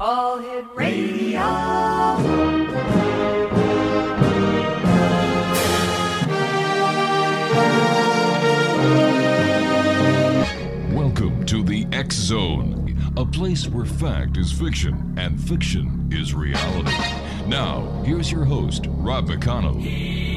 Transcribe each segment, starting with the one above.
All Hit Radio. Welcome to the X Zone, a place where fact is fiction and fiction is reality. Now, here's your host, Rob McConnell.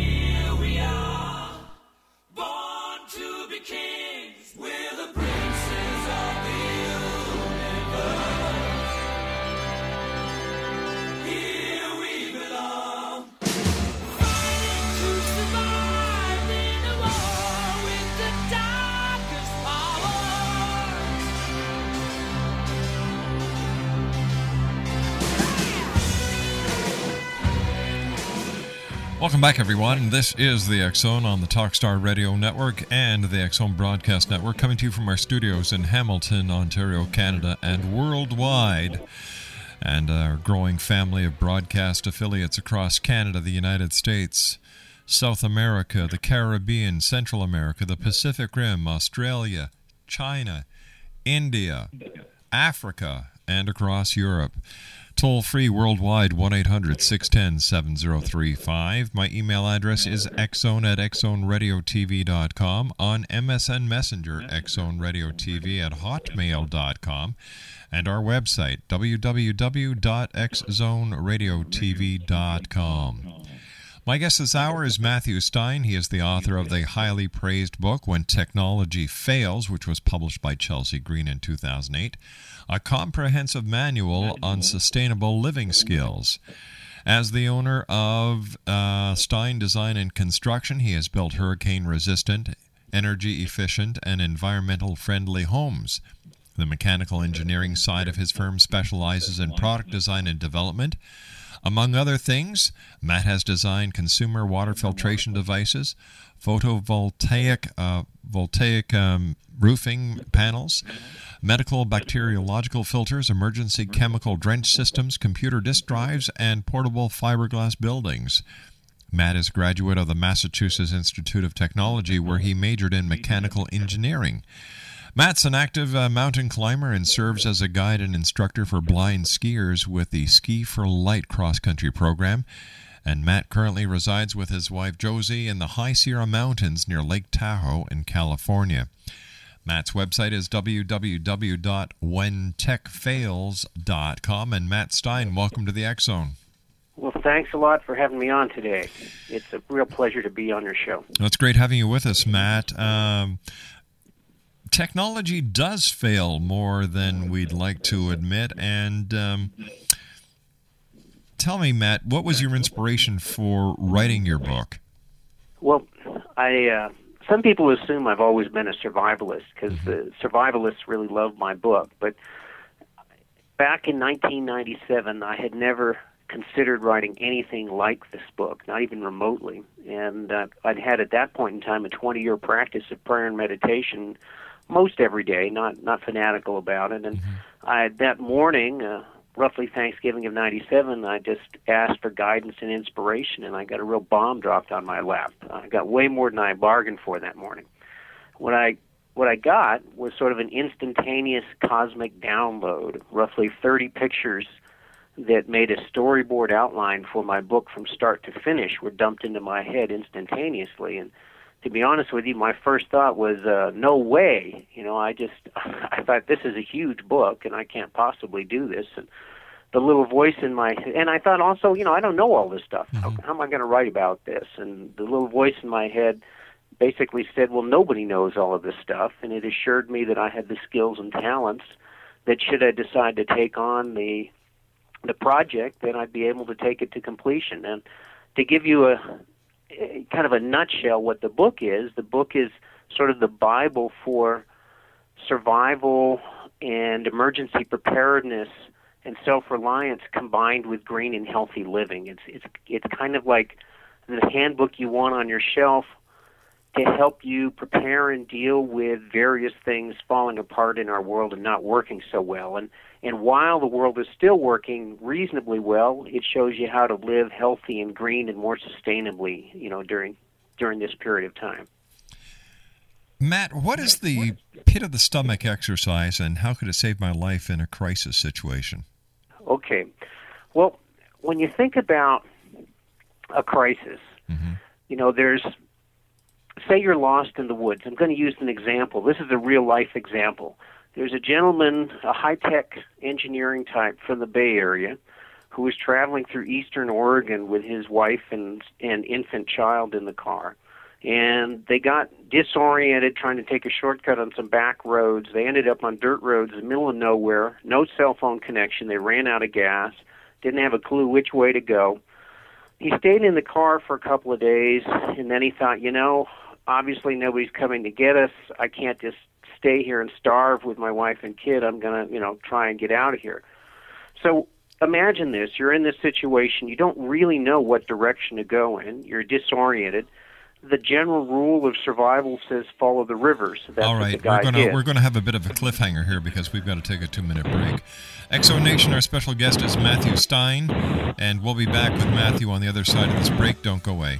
Welcome back, everyone. This is the X Zone on the Talkstar Radio Network and the X Zone Broadcast Network, coming to you from our studios in Hamilton, Ontario, Canada, and worldwide. And our growing family of broadcast affiliates across Canada, the United States, South America, the Caribbean, Central America, the Pacific Rim, Australia, China, India, Africa, and across Europe. Toll free worldwide 1 800 610 7035. My email address is xzone at xzoneradiotv.com. On MSN Messenger, xzoneradiotv at hotmail.com. And our website, www.xzoneradiotv.com. My guest this hour is Matthew Stein. He is the author of the highly praised book When Technology Fails, which was published by Chelsea Green in 2008, a comprehensive manual on sustainable living skills. As the owner of uh, Stein Design and Construction, he has built hurricane resistant, energy efficient, and environmental friendly homes. The mechanical engineering side of his firm specializes in product design and development. Among other things, Matt has designed consumer water filtration devices, photovoltaic uh, voltaic um, roofing panels, medical bacteriological filters, emergency chemical drench systems, computer disk drives, and portable fiberglass buildings. Matt is a graduate of the Massachusetts Institute of Technology, where he majored in mechanical engineering. Matt's an active uh, mountain climber and serves as a guide and instructor for blind skiers with the Ski for Light cross country program. And Matt currently resides with his wife Josie in the High Sierra Mountains near Lake Tahoe in California. Matt's website is www.whentechfails.com. And Matt Stein, welcome to the X Zone. Well, thanks a lot for having me on today. It's a real pleasure to be on your show. It's great having you with us, Matt. Um, technology does fail more than we'd like to admit. And um, tell me, Matt, what was your inspiration for writing your book? Well, I uh, some people assume I've always been a survivalist because the survivalists really love my book. But back in 1997, I had never considered writing anything like this book, not even remotely. And uh, I'd had at that point in time a 20-year practice of prayer and meditation most every day, not not fanatical about it. And I that morning, uh, roughly Thanksgiving of '97, I just asked for guidance and inspiration, and I got a real bomb dropped on my lap. I got way more than I bargained for that morning. What I what I got was sort of an instantaneous cosmic download, roughly 30 pictures that made a storyboard outline for my book from start to finish were dumped into my head instantaneously and to be honest with you, my first thought was, uh, no way. You know, I just, I thought this is a huge book and I can't possibly do this. And the little voice in my, and I thought also, you know, I don't know all this stuff. How, how am I going to write about this? And the little voice in my head basically said, well, nobody knows all of this stuff. And it assured me that I had the skills and talents that should I decide to take on the, the project, then I'd be able to take it to completion. And to give you a, Uh, kind of a nutshell what the book is. The book is sort of the Bible for survival and emergency preparedness and self-reliance combined with green and healthy living. It's it's it's kind of like the handbook you want on your shelf to help you prepare and deal with various things falling apart in our world and not working so well. And and while the world is still working reasonably well, it shows you how to live healthy and green and more sustainably, you know, during during this period of time. Matt, what is the pit of the stomach exercise and how could it save my life in a crisis situation? Okay. Well, when you think about a crisis, Mm-hmm. you know, there's say you're lost in the woods. I'm going to use an example. This is a real life example. There's a gentleman, a high tech engineering type from the Bay Area, who was traveling through eastern Oregon with his wife and and infant child in the car. And they got disoriented trying to take a shortcut on some back roads. They ended up on dirt roads in the middle of nowhere, no cell phone connection. They ran out of gas, didn't have a clue which way to go he stayed in the car for a couple of days and then he thought you know obviously nobody's coming to get us i can't just stay here and starve with my wife and kid i'm going to you know try and get out of here so imagine this you're in this situation you don't really know what direction to go in you're disoriented the general rule of survival says follow the rivers that's All guy we're gonna did. we're gonna have a bit of a cliffhanger here because we've got to take a two minute break. X Zone Nation, our special guest is Matthew Stein, and we'll be back with Matthew on the other side of this break. Don't go away.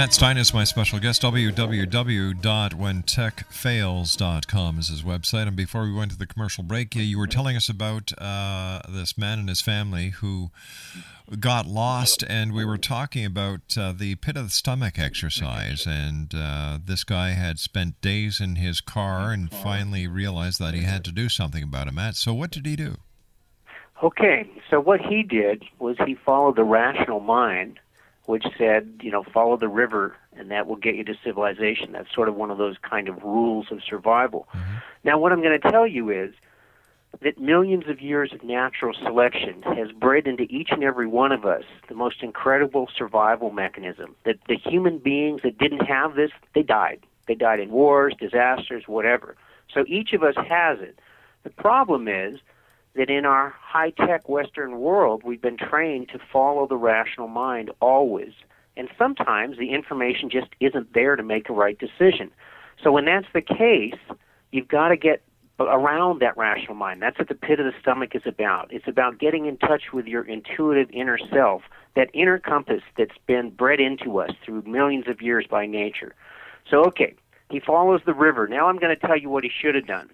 Matt Stein is my special guest. www.whentechfails.com is his website. And before we went to the commercial break, you were telling us about uh, this man and his family who got lost, and we were talking about uh, the pit of the stomach exercise. And uh, this guy had spent days in his car and finally realized that he had to do something about it. Matt, so what did he do? Okay, so what he did was he followed the rational mind, which said, you know, follow the river and that will get you to civilization. That's sort of one of those kind of rules of survival. Mm-hmm. Now, what I'm going to tell you is that millions of years of natural selection has bred into each and every one of us the most incredible survival mechanism. That the human beings that didn't have this, they died. They died in wars, disasters, whatever. So each of us has it. The problem is that in our high tech Western world, we've been trained to follow the rational mind always. And sometimes the information just isn't there to make a right decision. So when that's the case, you've got to get around that rational mind. That's what the pit of the stomach is about. It's about getting in touch with your intuitive inner self, that inner compass that's been bred into us through millions of years by nature. So, okay, he follows the river. Now I'm going to tell you what he should have done.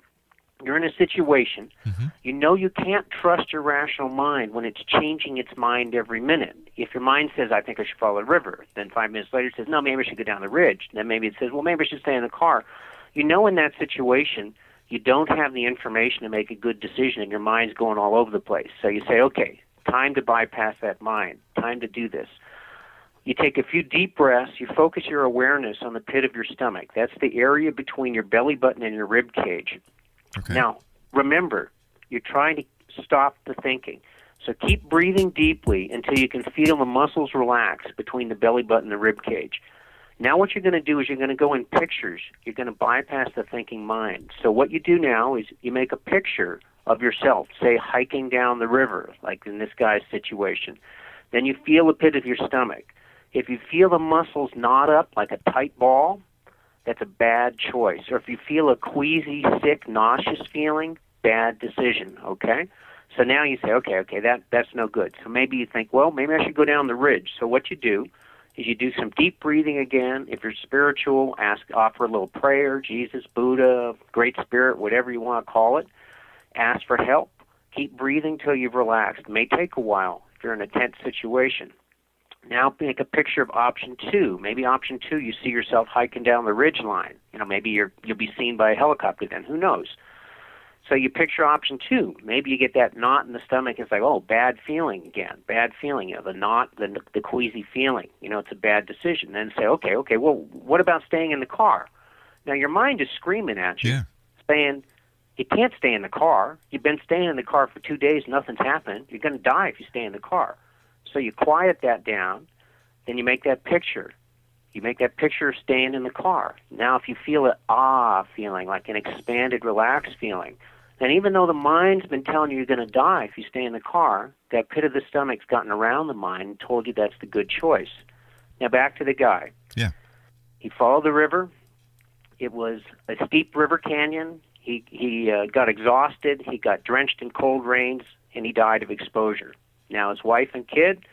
You're in a situation, mm-hmm. you know you can't trust your rational mind when it's changing its mind every minute. If your mind says, I think I should follow the river, then five minutes later it says, no, maybe I should go down the ridge. Then maybe it says, well, maybe I should stay in the car. You know in that situation, you don't have the information to make a good decision and your mind's going all over the place. So you say, okay, time to bypass that mind, time to do this. You take a few deep breaths, you focus your awareness on the pit of your stomach. That's the area between your belly button and your rib cage. Okay. Now, remember, you're trying to stop the thinking. So keep breathing deeply until you can feel the muscles relax between the belly button and the rib cage. Now, what you're going to do is you're going to go in pictures. You're going to bypass the thinking mind. So, what you do now is you make a picture of yourself, say hiking down the river, like in this guy's situation. Then you feel the pit of your stomach. If you feel the muscles knot up like a tight ball, that's a bad choice. Or if you feel a queasy, sick, nauseous feeling, bad decision, okay? So now you say, okay, okay, that that's no good. So maybe you think, well, maybe I should go down the ridge. So what you do is you do some deep breathing again. If you're spiritual, ask offer a little prayer, Jesus, Buddha, Great Spirit, whatever you want to call it. Ask for help. Keep breathing till you've relaxed. It may take a while if you're in a tense situation. Now make a picture of option two. Maybe option two, you see yourself hiking down the ridge line. You know, maybe you're you'll be seen by a helicopter then. Who knows? So you picture option two. Maybe you get that knot in the stomach. It's like, oh, bad feeling again. Bad feeling. You know, the knot, the the queasy feeling. You know, it's a bad decision. Then say, okay, okay. Well, what about staying in the car? Now your mind is screaming at you, Yeah. saying, you can't stay in the car. You've been staying in the car for two days. Nothing's happened. You're going to die if you stay in the car. So you quiet that down. Then you make that picture. You make that picture of staying in the car. Now, if you feel an ah feeling, like an expanded, relaxed feeling, then even though the mind's been telling you you're going to die if you stay in the car, that pit of the stomach's gotten around the mind and told you that's the good choice. Now, back to the guy. Yeah. He followed the river. It was a steep river canyon. He he uh, got exhausted. He got drenched in cold rains, and he died of exposure. Now his wife and kid,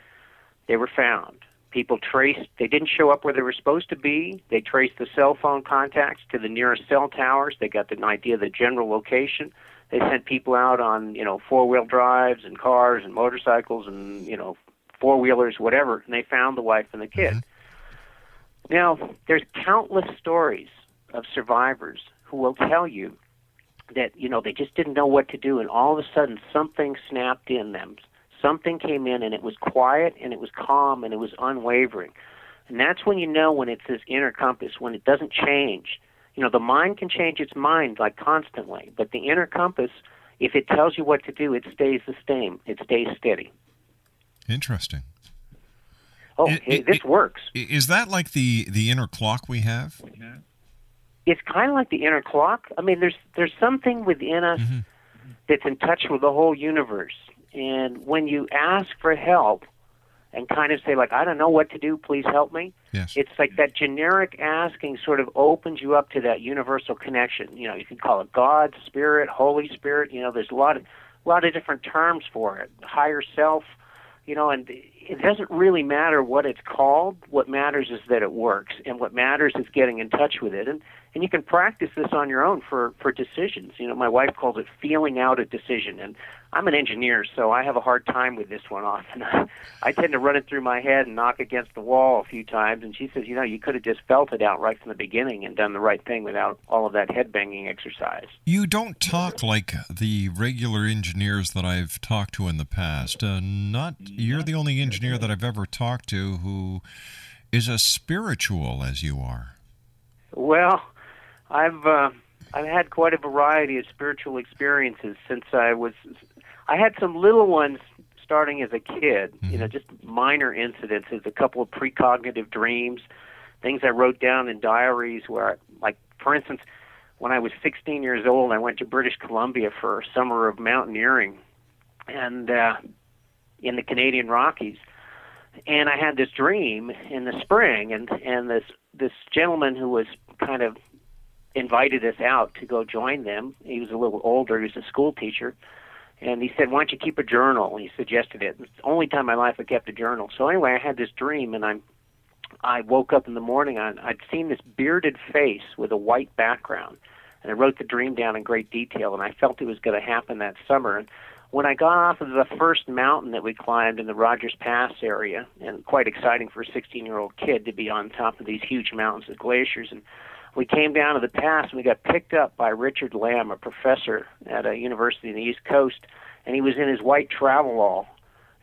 they were found. People traced. They didn't show up where they were supposed to be. They traced the cell phone contacts to the nearest cell towers. They got an idea of the general location. They sent people out on you know four wheel drives and cars and motorcycles and you know four wheelers, whatever, and they found the wife and the kid. Mm-hmm. Now, there's countless stories of survivors who will tell you that you know they just didn't know what to do, and all of a sudden something snapped in them. Something came in, and it was quiet, and it was calm, and it was unwavering. And that's when you know when it's this inner compass, when it doesn't change. You know, the mind can change its mind like constantly, but the inner compass, if it tells you what to do, it stays the same. It stays steady. Interesting. Oh, It- hey, it- this it- works. Is that like the the inner clock we have? it's kind of like the inner clock. I mean, there's there's something within us mm-hmm. that's in touch with the whole universe. And when you ask for help and kind of say like, I don't know what to do, please help me. Yes. It's like that generic asking sort of opens you up to that universal connection. You know, you can call it God, Spirit, Holy Spirit. You know, there's a lot of a lot of different terms for it. Higher self. You know, and it doesn't really matter what it's called. What matters is that it works, and what matters is getting in touch with it. And and you can practice this on your own for for decisions. You know, my wife calls it feeling out a decision, and I'm an engineer, so I have a hard time with this one often. I tend to run it through my head and knock against the wall a few times, and she says, you know, you could have just felt it out right from the beginning and done the right thing without all of that head banging exercise. You don't talk like the regular engineers that I've talked to in the past. Uh, not you're the only engineer that I've ever talked to who is as spiritual as you are? Well, I've uh, I've had quite a variety of spiritual experiences since I was. I had some little ones starting as a kid. You know, just minor incidences, a couple of precognitive dreams, things I wrote down in diaries. Where, like, for instance, when I was 16 years old, I went to British Columbia for a summer of mountaineering, and uh, in the Canadian Rockies. And I had this dream in the spring, and and this this gentleman who was kind of invited us out to go join them. He was a little older. He was a school teacher, and he said, "Why don't you keep a journal?" And He suggested it. It's the only time in my life I kept a journal. So anyway, I had this dream, and I'm I woke up in the morning. and I'd seen this bearded face with a white background, and I wrote the dream down in great detail. And I felt it was going to happen that summer. And when I got off of the first mountain that we climbed in the Rogers Pass area, and quite exciting for a 16-year-old kid to be on top of these huge mountains of glaciers, and we came down to the pass and we got picked up by Richard Lamb, a professor at a university in the East Coast, and he was in his white travelall,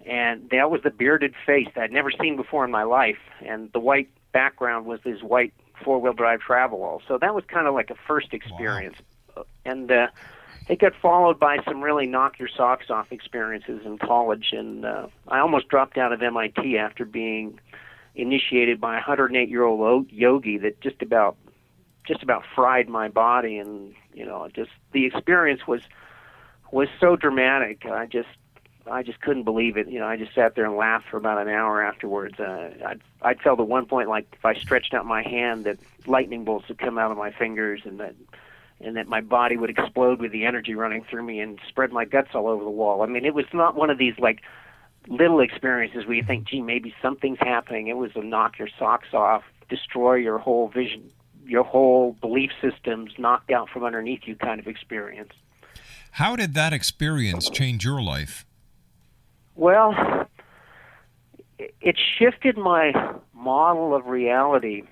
and that was the bearded face that I'd never seen before in my life, and the white background was his white four-wheel drive travelall. So that was kind of like a first experience, and uh, it got followed by some really knock your socks off experiences in college, and uh, I almost dropped out of MIT after being initiated by a 108 year old yogi that just about just about fried my body and you know just the experience was was so dramatic. I just i just couldn't believe it. You know i just sat there and laughed for about an hour afterwards. Uh, i'd i'd felt at one point like if i stretched out my hand that lightning bolts would come out of my fingers and that and that my body would explode with the energy running through me and spread my guts all over the wall. I mean it was not one of these like little experiences where you think gee maybe something's happening. It was a knock your socks off destroy your whole vision your whole belief systems knocked out from underneath you kind of experience. How did that experience change your life? Well, it shifted my model of reality.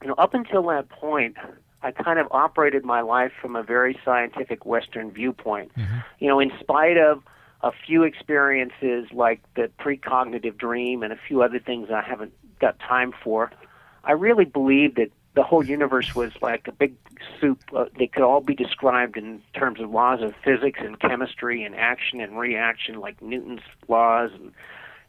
You know, up until that point, I kind of operated my life from a very scientific Western viewpoint. Mm-hmm. You know, in spite of a few experiences like the precognitive dream and a few other things I haven't got time for, I really believe that the whole universe was like a big soup. Uh, they could all be described in terms of laws of physics and chemistry and action and reaction, like Newton's laws. And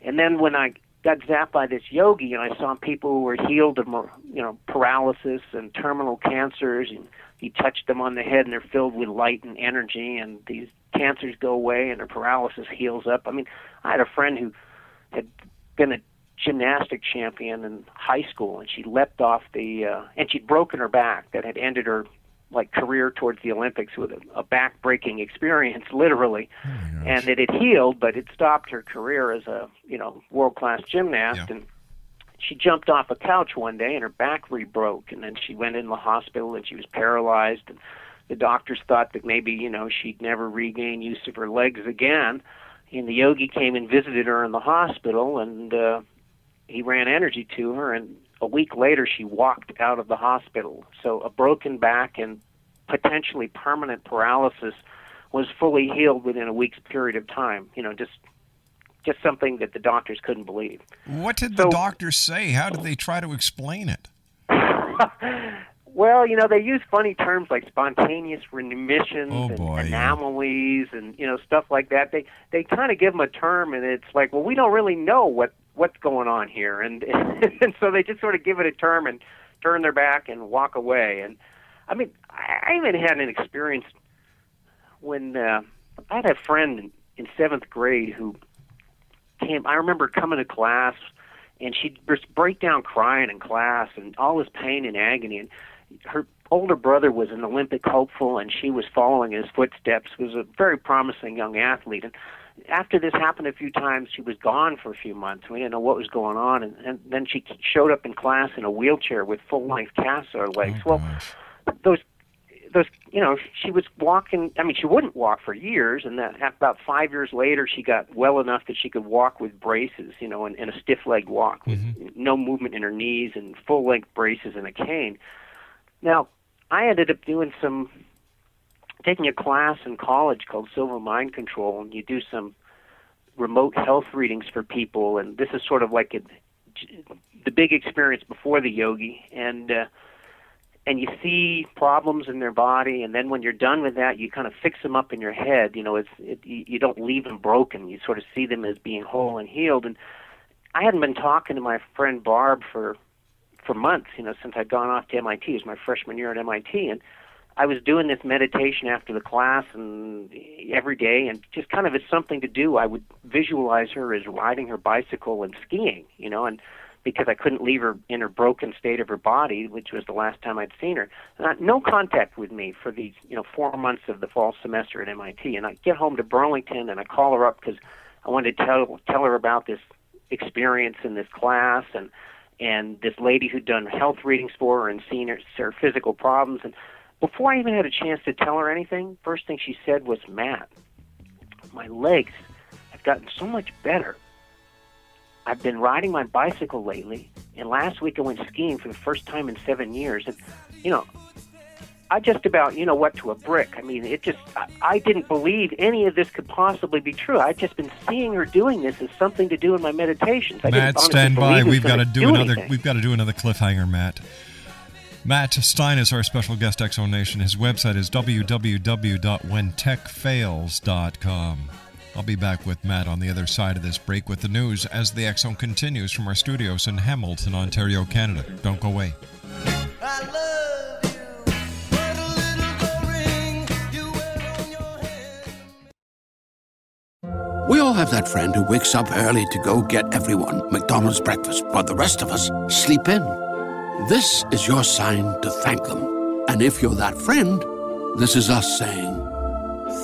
and then when I got zapped by this yogi, and I saw people who were healed of you know paralysis and terminal cancers, and he touched them on the head, and they're filled with light and energy, and these cancers go away, and their paralysis heals up. I mean, I had a friend who had been a gymnastic champion in high school, and she leapt off the uh, and she'd broken her back that had ended her like career towards the Olympics with a, a back breaking experience, literally, Oh and it had healed, but it stopped her career as a you know world class gymnast Yeah. and. She jumped off a couch one day and her back re-broke, and then she went in the hospital and she was paralyzed. And the doctors thought that maybe you know she'd never regain use of her legs again. And the yogi came and visited her in the hospital, and uh, he ran energy to her, and a week later she walked out of the hospital. So a broken back and potentially permanent paralysis was fully healed within a week's period of time. You know, just just something that the doctors couldn't believe. What did So- the doctors say? How did they try to explain it? Well, you know, they use funny terms like spontaneous remissions Oh, and boy, yeah. anomalies and you know stuff like that. They they kind of give them a term, and it's like, well, we don't really know what what's going on here, and and so they just sort of give it a term and turn their back and walk away. And I mean, I even had an experience when uh, I had a friend in, in seventh grade who came. I remember coming to class, and she'd just break down crying in class, and all this pain and agony. And her older brother was an Olympic hopeful, and she was following his footsteps. Was a very promising young athlete, and after this happened a few times, she was gone for a few months. We didn't know what was going on, and, and then she showed up in class in a wheelchair with full-length casts on her legs. Oh, well, gosh. those those you know she was walking i mean she wouldn't walk for years and then about five years later she got well enough that she could walk with braces you know and, in a stiff legged walk with mm-hmm. no movement in her knees and full length braces and a cane now i ended up doing some taking a class in college called Silva Mind Control and you do some remote health readings for people and this is sort of like a the big experience before the yogi, and uh, and you see problems in their body, and then when you're done with that, you kind of fix them up in your head. You know, it's it, you don't leave them broken. You sort of see them as being whole and healed. And I hadn't been talking to my friend Barb for for months. You know, since I'd gone off to MIT. It was my freshman year at MIT, and I was doing this meditation after the class and every day, and just kind of as something to do. I would visualize her as riding her bicycle and skiing, you know, and because I couldn't leave her in her broken state of her body, which was the last time I'd seen her. I, no contact with me for these, you know, four months of the fall semester at MIT. And I get home to Burlington and I call her up because I wanted to tell tell her about this experience in this class and and this lady who'd done health readings for her and seen her, her physical problems and before I even had a chance to tell her anything, first thing she said was, Matt, my legs have gotten so much better. I've been riding my bicycle lately, and last week I went skiing for the first time in seven years. And, you know, I just about, you know, went to a brick. I mean, it just, I, I didn't believe any of this could possibly be true. I'd just been seeing her doing this as something to do in my meditations. I Matt, stand by. believe it was We've got to gonna do, another. anything. We've got to do another cliffhanger, Matt. Matt Stein is our special guest, X Zone Nation. His website is www.whentechfails.com. I'll be back with Matt on the other side of this break with the news as the X Zone continues from our studios in Hamilton, Ontario, Canada. Don't go away. I love you. What a little gold ring you wear on your hand. We all have that friend who wakes up early to go get everyone McDonald's breakfast, while the rest of us sleep in. This is your sign to thank them. And if you're that friend, this is us saying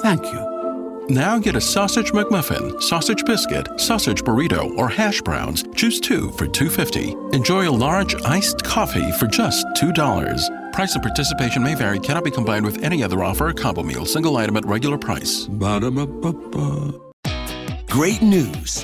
thank you. Now get a sausage McMuffin, sausage biscuit, sausage burrito, or hash browns. Choose two for $2.50. Enjoy a large iced coffee for just $2. Price and participation may vary, cannot be combined with any other offer or combo meal, single item at regular price. Ba-da-ba-ba-ba. Great news!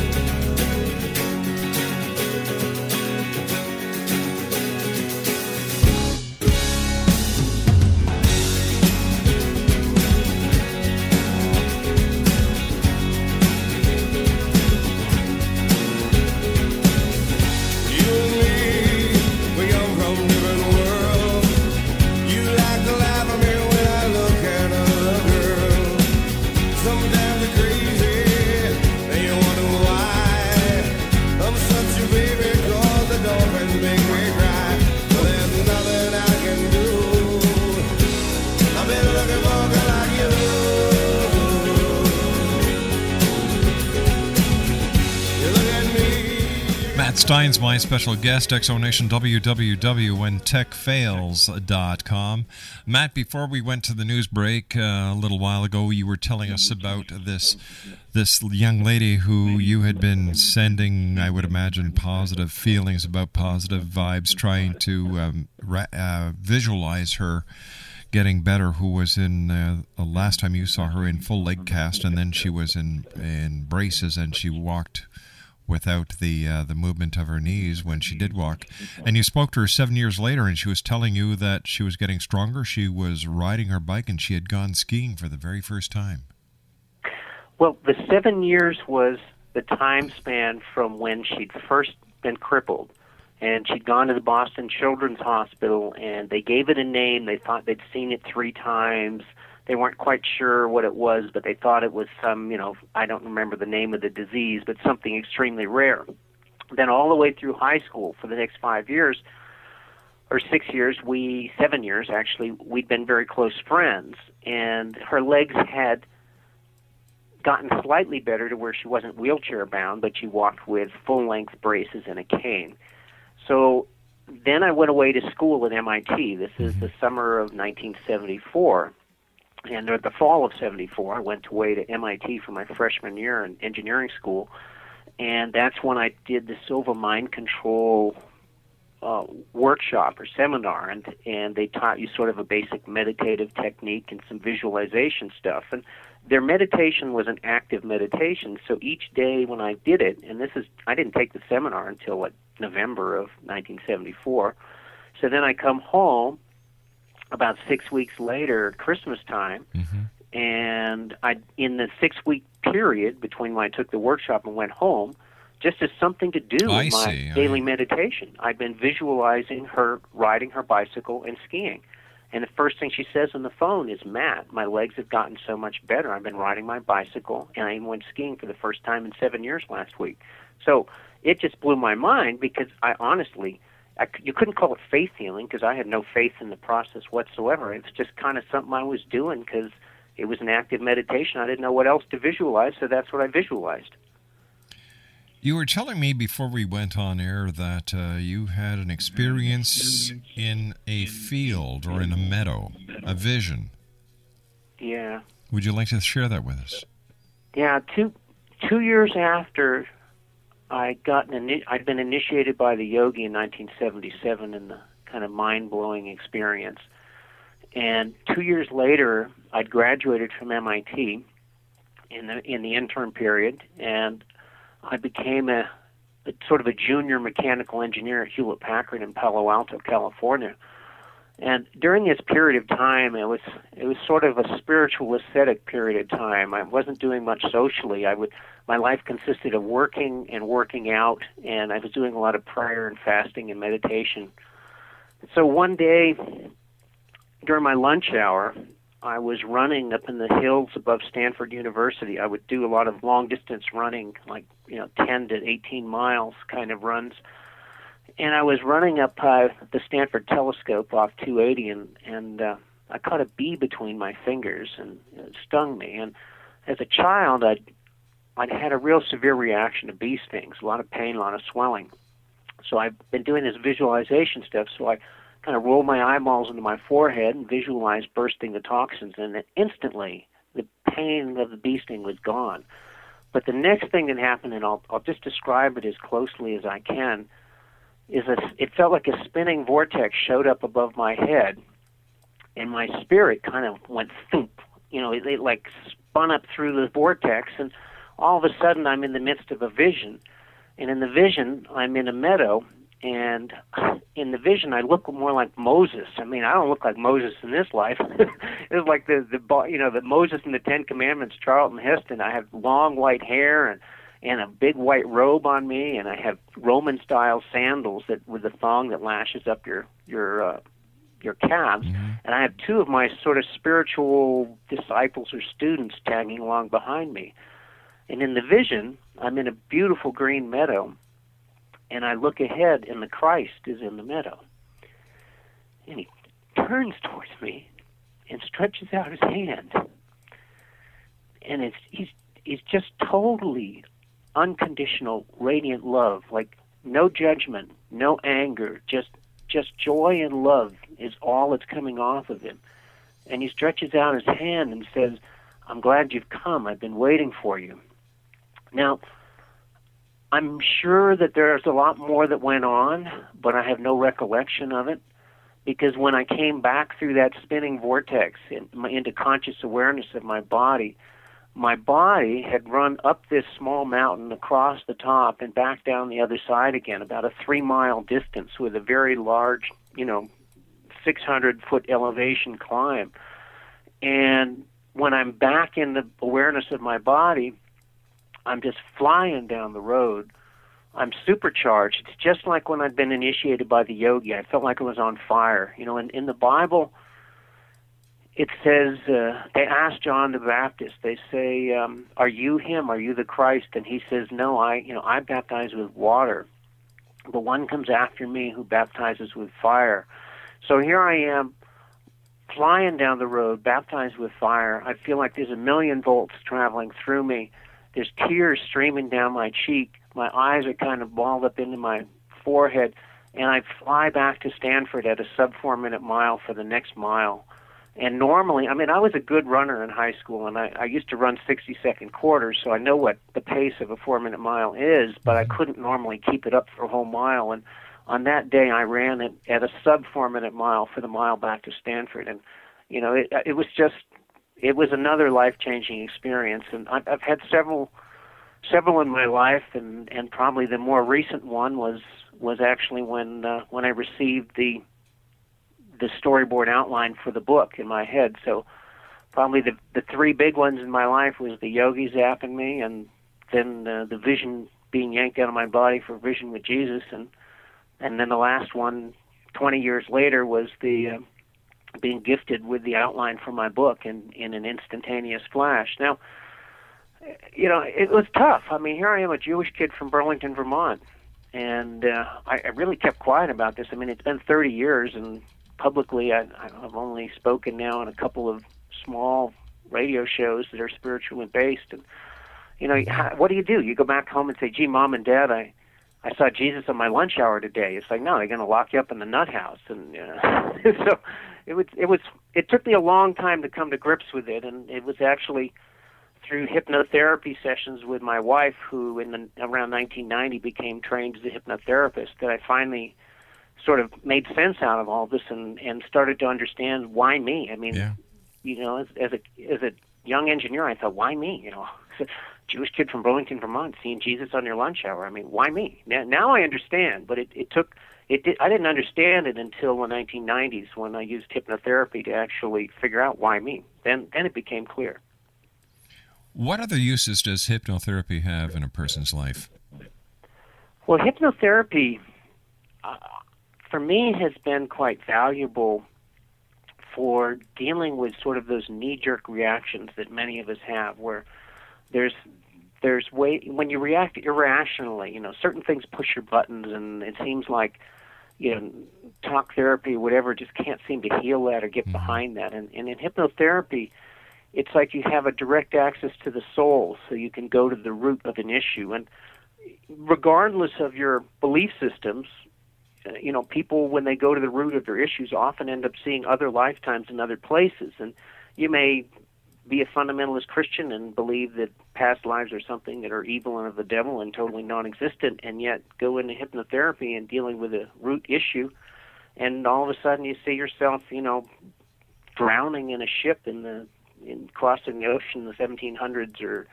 Special guest, X Zone Nation www.whentechfails.com. Matt, before we went to the news break uh, a little while ago, you were telling us about this this young lady who you had been sending, I would imagine, positive feelings about positive vibes, trying to um, ra- uh, visualize her getting better who was in uh, the last time you saw her in full leg cast and then she was in in braces and she walked without the uh, the movement of her knees when she did walk. And you spoke to her seven years later, and she was telling you that she was getting stronger. She was riding her bike, and she had gone skiing for the very first time. Well, the seven years was the time span from when she'd first been crippled. And she'd gone to the Boston Children's Hospital, and they gave it a name. They thought they'd seen it three times. They weren't quite sure what it was, but they thought it was some, you know, I don't remember the name of the disease, but something extremely rare. Then, all the way through high school for the next five years, or six years, we seven years actually, we'd been very close friends, and her legs had gotten slightly better to where she wasn't wheelchair bound, but she walked with full length braces and a cane. So then I went away to school at MIT. This is mm-hmm. the summer of 1974. And at the fall of 74, I went away to MIT for my freshman year in engineering school. And that's when I did the Silva Mind Control uh, workshop or seminar. And, and they taught you sort of a basic meditative technique and some visualization stuff. And their meditation was an active meditation. So each day when I did it, and this is, I didn't take the seminar until what, November of 1974. So then I come home about six weeks later, Christmas time, mm-hmm. and I in the six week period between when I took the workshop and went home, just as something to do I with my see. daily meditation, I've been visualizing her riding her bicycle and skiing. And the first thing she says on the phone is, Matt, my legs have gotten so much better. I've been riding my bicycle, and I even went skiing for the first time in seven years last week. So it just blew my mind because I honestly, I, you couldn't call it faith healing because I had no faith in the process whatsoever. It was just kind of something I was doing because it was an active meditation. I didn't know what else to visualize, so that's what I visualized. You were telling me before we went on air that uh, you had an experience in a field or in a meadow, a vision. Yeah. Would you like to share that with us? Yeah, two two years after I got an ini- I'd been initiated by the yogi in 1977 in the kind of mind blowing experience, and two years later I'd graduated from MIT in the in the intern period, and I became a, a sort of a junior mechanical engineer at Hewlett Packard in Palo Alto, California. And during this period of time, it was it was sort of a spiritual ascetic period of time. I wasn't doing much socially. I would my life consisted of working and working out, and I was doing a lot of prayer and fasting and meditation. So one day, during my lunch hour, I was running up in the hills above Stanford University. I would do a lot of long distance running, like you know, 10 to 18 miles kind of runs and I was running up uh, the Stanford Telescope off 280, and and uh, I caught a bee between my fingers, and it stung me. And as a child, I'd I'd had a real severe reaction to bee stings, a lot of pain, a lot of swelling. So I've been doing this visualization stuff. So I kind of roll my eyeballs into my forehead and visualize bursting the toxins, and instantly the pain of the bee sting was gone. But the next thing that happened, and I'll I'll just describe it as closely as I can is a, it felt like a spinning vortex showed up above my head, and my spirit kind of went thump. You know, it, it like spun up through the vortex, and all of a sudden I'm in the midst of a vision, and in the vision I'm in a meadow, and in the vision I look more like Moses. I mean, I don't look like Moses in this life. it's like the the you know the Moses in the Ten Commandments, Charlton Heston. I have long white hair and and a big white robe on me, and I have Roman style sandals that with a thong that lashes up your your uh, your calves, and I have two of my sort of spiritual disciples or students tagging along behind me. And in the vision, I'm in a beautiful green meadow, and I look ahead, and the Christ is in the meadow, and he turns towards me and stretches out his hand, and it's he's he's just totally unconditional, radiant love, like no judgment, no anger, just just joy and love is all that's coming off of him. And he stretches out his hand and says, I'm glad you've come. I've been waiting for you. Now, I'm sure that there's a lot more that went on, but I have no recollection of it because when I came back through that spinning vortex in, into conscious awareness of my body, my body had run up this small mountain across the top and back down the other side again, about a three mile distance with a very large, you know, 600 foot elevation climb. And when I'm back in the awareness of my body, I'm just flying down the road. I'm supercharged. It's just like when I'd been initiated by the yogi. I felt like I was on fire. You know, and in the Bible, it says uh, they ask John the Baptist. They say, um, "Are you him? Are you the Christ?" And he says, "No, I, you know, I baptize with water." but one comes after me who baptizes with fire. So here I am flying down the road, baptized with fire. I feel like there's a million volts traveling through me. There's tears streaming down my cheek. My eyes are kind of balled up into my forehead, and I fly back to Stanford at a sub four minute mile for the next mile. And normally, I mean, I was a good runner in high school, and I, I used to run 60 second quarters, so I know what the pace of a four minute mile is, but I couldn't normally keep it up for a whole mile. And on that day, I ran it at a sub four minute mile for the mile back to Stanford. And, you know, it, it was just, it was another life changing experience. And I've, I've had several, several in my life, and, and probably the more recent one was, was actually when, uh, when I received the, the storyboard outline for the book in my head. So probably the the three big ones in my life was the yogi zapping me, and then uh, the vision being yanked out of my body for vision with Jesus, and and then the last one, 20 years later, was the uh, being gifted with the outline for my book in in an instantaneous flash. Now, you know, it was tough. I mean, here I am, a Jewish kid from Burlington, Vermont, and uh, I, I really kept quiet about this. I mean, it's been 30 years, and publicly, I, I've only spoken now in a couple of small radio shows that are spiritually based. And you know, what do you do? You go back home and say, "Gee, mom and dad, I." I saw Jesus on my lunch hour today. It's like, no, they're going to lock you up in the nut house, and uh, so it was. It was. It took me a long time to come to grips with it, and it was actually through hypnotherapy sessions with my wife, who in the, around 1990 became trained as a hypnotherapist, that I finally sort of made sense out of all this and and started to understand why me. I mean, Yeah. you know, as, as a as a young engineer, I thought, why me? You know, Jewish kid from Burlington, Vermont, seeing Jesus on your lunch hour. I mean, why me? Now, now I understand, but it, it took it. Did, I didn't understand it until the 1990s when I used hypnotherapy to actually figure out why me. Then then it became clear. What other uses does hypnotherapy have in a person's life? Well, hypnotherapy uh, for me has been quite valuable for dealing with sort of those knee-jerk reactions that many of us have, where there's there's way when you react irrationally, you know, certain things push your buttons, and it seems like you know talk therapy, or whatever, just can't seem to heal that or get mm-hmm. behind that. And, and in hypnotherapy, it's like you have a direct access to the soul, so you can go to the root of an issue. And regardless of your belief systems, Uh, you know, people when they go to the root of their issues often end up seeing other lifetimes in other places. And you may be a fundamentalist Christian and believe that past lives are something that are evil and of the devil and totally non-existent, and yet go into hypnotherapy and dealing with a root issue, and all of a sudden you see yourself, you know, drowning in a ship in the in crossing the ocean in the 1700s, or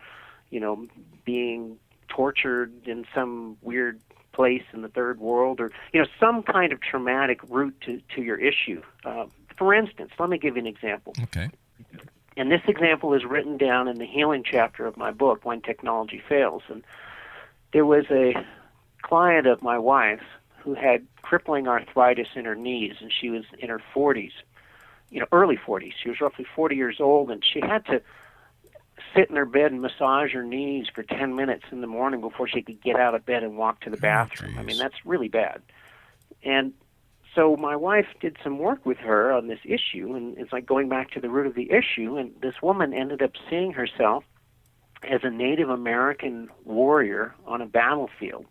you know, being tortured in some weird place in the third world, or you know, some kind of traumatic root to to your issue. Uh, for instance, let me give you an example. Okay. And this example is written down in the healing chapter of my book, When Technology Fails. And there was a client of my wife's who had crippling arthritis in her knees, and she was in her 40s, you know, early 40s. She was roughly 40 years old, and she had to sit in her bed and massage her knees for 10 minutes in the morning before she could get out of bed and walk to the oh, bathroom. I mean, that's really bad. And so my wife did some work with her on this issue, and it's like going back to the root of the issue. And this woman ended up seeing herself as a Native American warrior on a battlefield.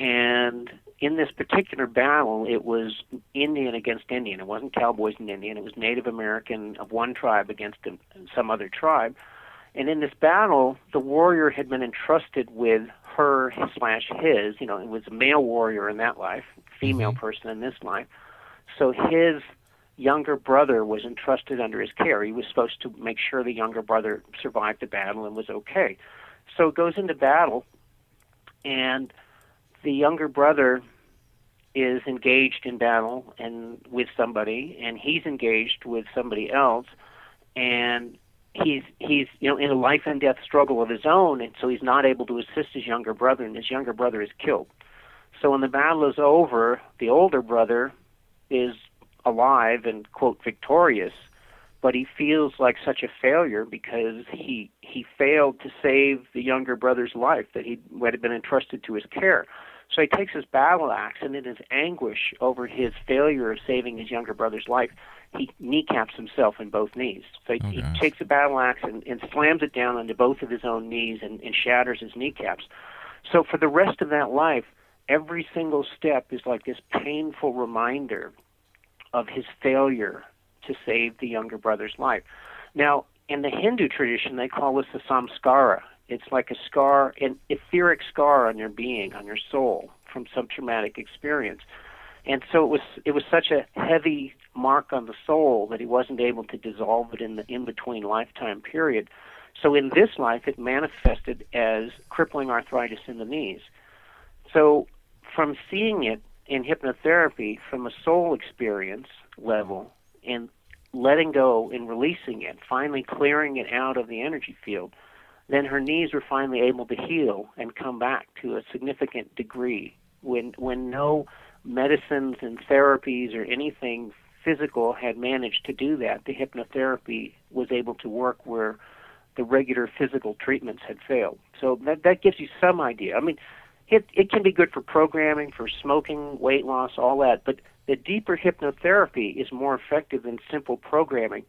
And in this particular battle, it was Indian against Indian. It wasn't cowboys and Indian. It was Native American of one tribe against some other tribe. And in this battle, the warrior had been entrusted with her slash his. You know, it was a male warrior in that life, female mm-hmm. person in this life. So his younger brother was entrusted under his care. He was supposed to make sure the younger brother survived the battle and was okay. So it goes into battle, and the younger brother is engaged in battle and with somebody, and he's engaged with somebody else, and he's he's you know in a life and death struggle of his own, and so he's not able to assist his younger brother, and his younger brother is killed. So when the battle is over, the older brother is alive and quote victorious, but he feels like such a failure because he he failed to save the younger brother's life that he had been entrusted to his care. So he takes his battle axe and in his anguish over his failure of saving his younger brother's life, he kneecaps himself in both knees. So he, Oh, he takes a battle axe and, and slams it down onto both of his own knees and, and shatters his kneecaps. So for the rest of that life, every single step is like this painful reminder of his failure to save the younger brother's life. Now, in the Hindu tradition, they call this the samskara. It's like a scar, an etheric scar on your being, on your soul, from some traumatic experience. And so it was it was such a heavy mark on the soul that he wasn't able to dissolve it in the in between lifetime period. So in this life, it manifested as crippling arthritis in the knees. So from seeing it in hypnotherapy from a soul experience level and letting go and releasing it, finally clearing it out of the energy field, then her knees were finally able to heal and come back to a significant degree. When when no medicines and therapies or anything physical had managed to do that the hypnotherapy was able to work where the regular physical treatments had failed. So that that gives you some idea. I mean it it can be good for programming for smoking weight loss all that but the deeper hypnotherapy is more effective than simple programming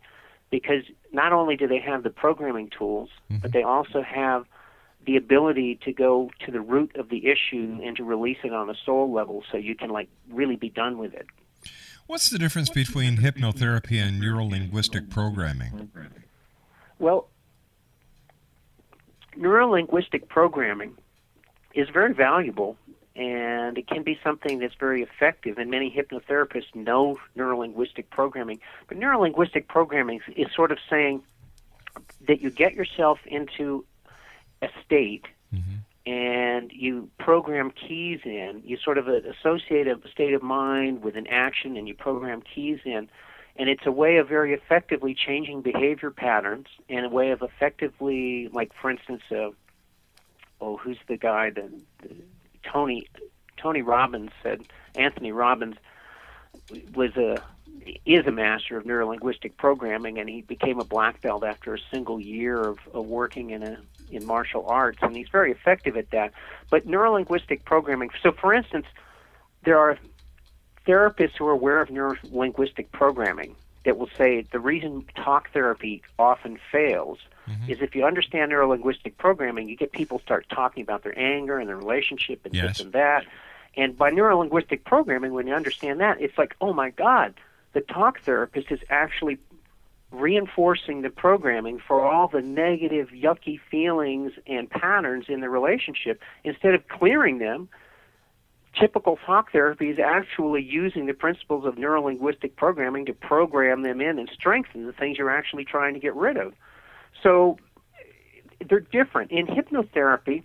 because not only do they have the programming tools, but mm-hmm. they also have the ability to go to the root of the issue and to release it on a soul level so you can like really be done with it. What's the difference between hypnotherapy and neurolinguistic programming? Well, neurolinguistic programming is very valuable and it can be something that's very effective and many hypnotherapists know neurolinguistic programming but neurolinguistic programming is sort of saying that you get yourself into a state and you program keys in you sort of associate a state of mind with an action and you program keys in and it's a way of very effectively changing behavior patterns and a way of effectively like for instance uh, oh who's the guy that Tony Tony Robbins said Anthony Robbins was a is a master of neurolinguistic programming and he became a black belt after a single year of, of working in a in martial arts and he's very effective at that. But neurolinguistic programming so for instance there are therapists who are aware of neurolinguistic programming that will say the reason talk therapy often fails Mm-hmm. is if you understand neurolinguistic programming, you get people start talking about their anger and their relationship and Yes. this and that. And by neurolinguistic programming, when you understand that, it's like, oh my God, the talk therapist is actually reinforcing the programming for all the negative, yucky feelings and patterns in the relationship instead of clearing them typical talk therapy is actually using the principles of neurolinguistic programming to program them in and strengthen the things you're actually trying to get rid of. So they're different. In hypnotherapy,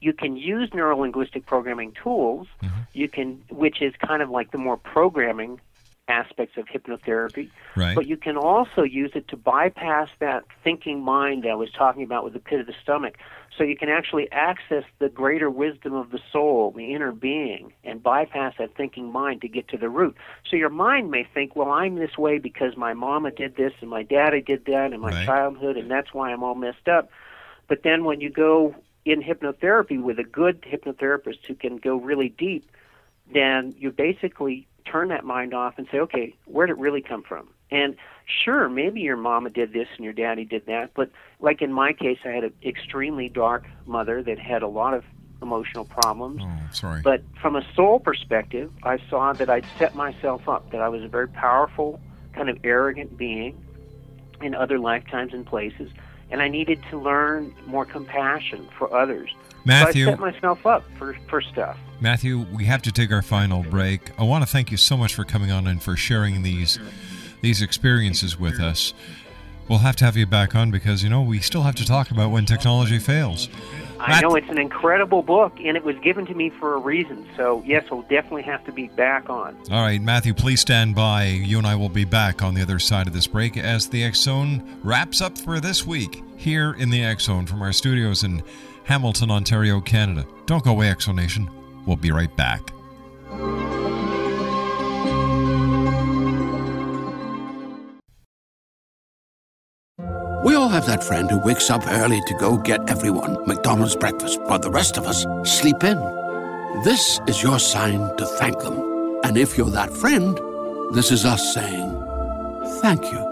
you can use neurolinguistic programming tools, mm-hmm. you can which is kind of like the more programming aspects of hypnotherapy. Right. But you can also use it to bypass that thinking mind that I was talking about with the pit of the stomach. So you can actually access the greater wisdom of the soul, the inner being, and bypass that thinking mind to get to the root. So your mind may think, well, I'm this way because my mama did this and my daddy did that in my Right. childhood, and that's why I'm all messed up. But then when you go in hypnotherapy with a good hypnotherapist who can go really deep, then you basically turn that mind off and say, okay, where did it really come from? And sure, maybe your mama did this and your daddy did that, but like in my case, I had an extremely dark mother that had a lot of emotional problems. Oh, sorry. But from a soul perspective, I saw that I'd set myself up, that I was a very powerful, kind of arrogant being in other lifetimes and places, and I needed to learn more compassion for others. Matthew- So I set myself up for, for stuff. Matthew, we have to take our final break. I want to thank you so much for coming on and for sharing these these experiences with us. We'll have to have you back on because you know we still have to talk about when technology fails. I know it's an incredible book, and it was given to me for a reason. So, yes, we'll definitely have to be back on. All right, Matthew, please stand by. You and I will be back on the other side of this break as the X Zone wraps up for this week here in the X Zone from our studios in Hamilton, Ontario, Canada. Don't go away, X Zone Nation. We'll be right back. We all have that friend who wakes up early to go get everyone McDonald's breakfast, while the rest of us sleep in. This is your sign to thank them. And if you're that friend, this is us saying thank you.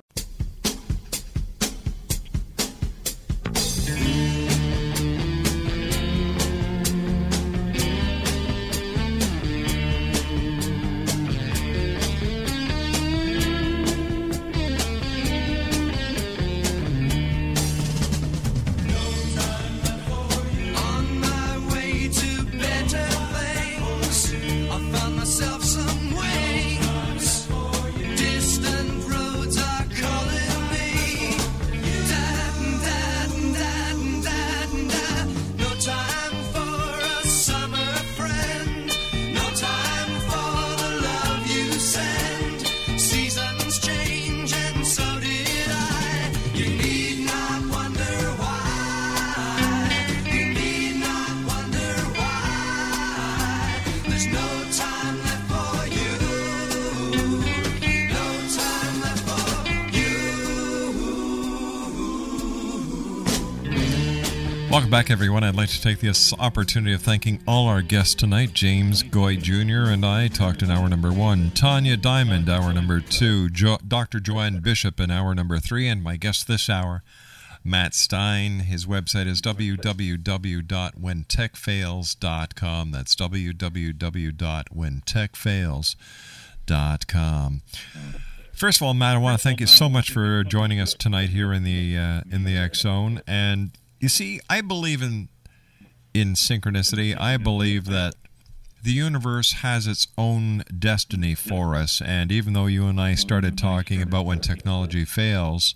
Welcome back, everyone. I'd like to take this opportunity of thanking all our guests tonight. James Goy Jr. and I talked in hour number one. Tanya Diamond, hour number two. Jo- Dr. Joanne Bishop in hour number three. And my guest this hour, Matt Stein. His website is www.whentechfails.com. That's www.whentechfails.com. First of all, Matt, I want to thank you so much for joining us tonight here in the uh, in the X Zone. And you see, I believe in in synchronicity. I believe that the universe has its own destiny for us. And even though you and I started talking about when technology fails,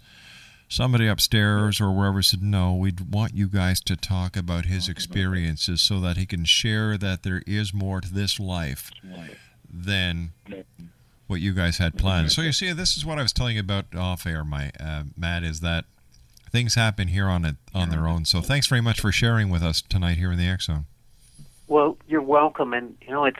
somebody upstairs or wherever said, No, we'd want you guys to talk about his experiences so that he can share that there is more to this life than what you guys had planned. So you see, this is what I was telling you about off air, my uh, Matt, is that things happen here on it on their own. So thanks very much for sharing with us tonight here in the X Zone. Well, you're welcome, and you know it's.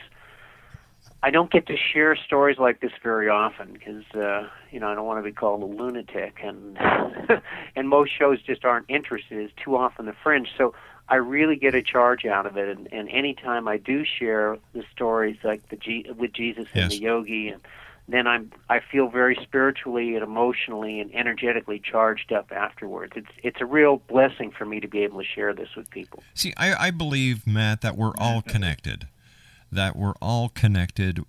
I don't get to share stories like this very often because uh, you know I don't want to be called a lunatic, and and most shows just aren't interested. It's too often the fringe. So I really get a charge out of it, and, and anytime I do share the stories like the G, with Jesus and Yes. the yogi, and then I'm I feel very spiritually and emotionally and energetically charged up afterwards. It's it's a real blessing for me to be able to share this with people. See, I, I believe, Matt, that we're all connected. That we're all connected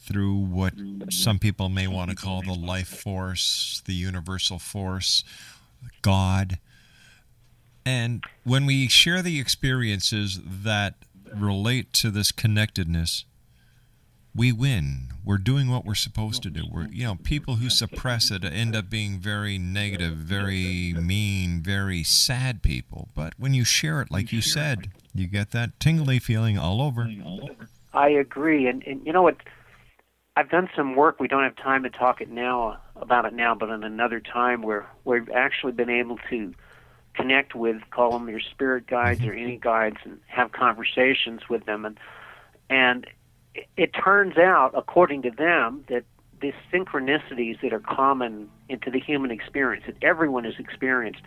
through what some people may want to call the life force, the universal force, God. And when we share the experiences that relate to this connectedness, we win. We're doing what we're supposed to do. We're, you know, people who suppress it end up being very negative, very mean, very sad people. But when you share it, like you said, you get that tingly feeling all over. I agree, and and you know what? I've done some work. We don't have time to talk it now about it now, but in another time where we've actually been able to connect with, call them your spirit guides mm-hmm. or any guides, and have conversations with them, and and it, turns out, according to them, that these synchronicities that are common into the human experience that everyone has experienced,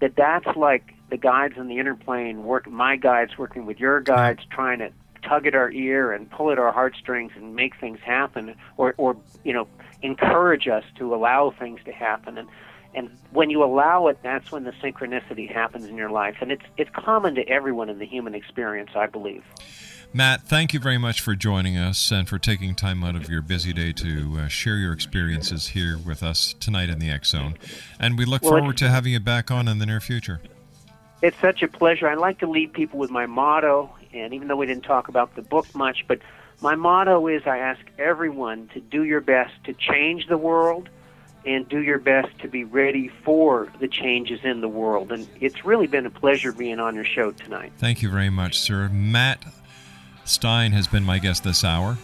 that that's like the guides in the interplane work. My guides working with your guides, trying to tug at our ear and pull at our heartstrings and make things happen, or or you know encourage us to allow things to happen. And and when you allow it, that's when the synchronicity happens in your life. And it's it's common to everyone in the human experience, I believe. Matt, thank you very much for joining us and for taking time out of your busy day to uh, share your experiences here with us tonight in the X Zone. And we look Well, forward to having you back on in the near future. It's such a pleasure. I like to leave people with my motto, and even though we didn't talk about the book much, but my motto is I ask everyone to do your best to change the world and do your best to be ready for the changes in the world. And it's really been a pleasure being on your show tonight. Thank you very much, sir. Matt Stein has been my guest this hour.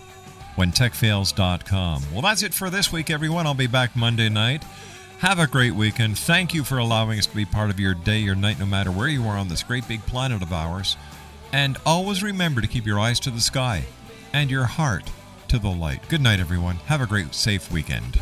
WhenTechFails.com. Well, that's it for this week, everyone. I'll be back Monday night. Have a great weekend. Thank you for allowing us to be part of your day, your night, no matter where you are on this great big planet of ours. And always remember to keep your eyes to the sky and your heart to the light. Good night, everyone. Have a great, safe weekend.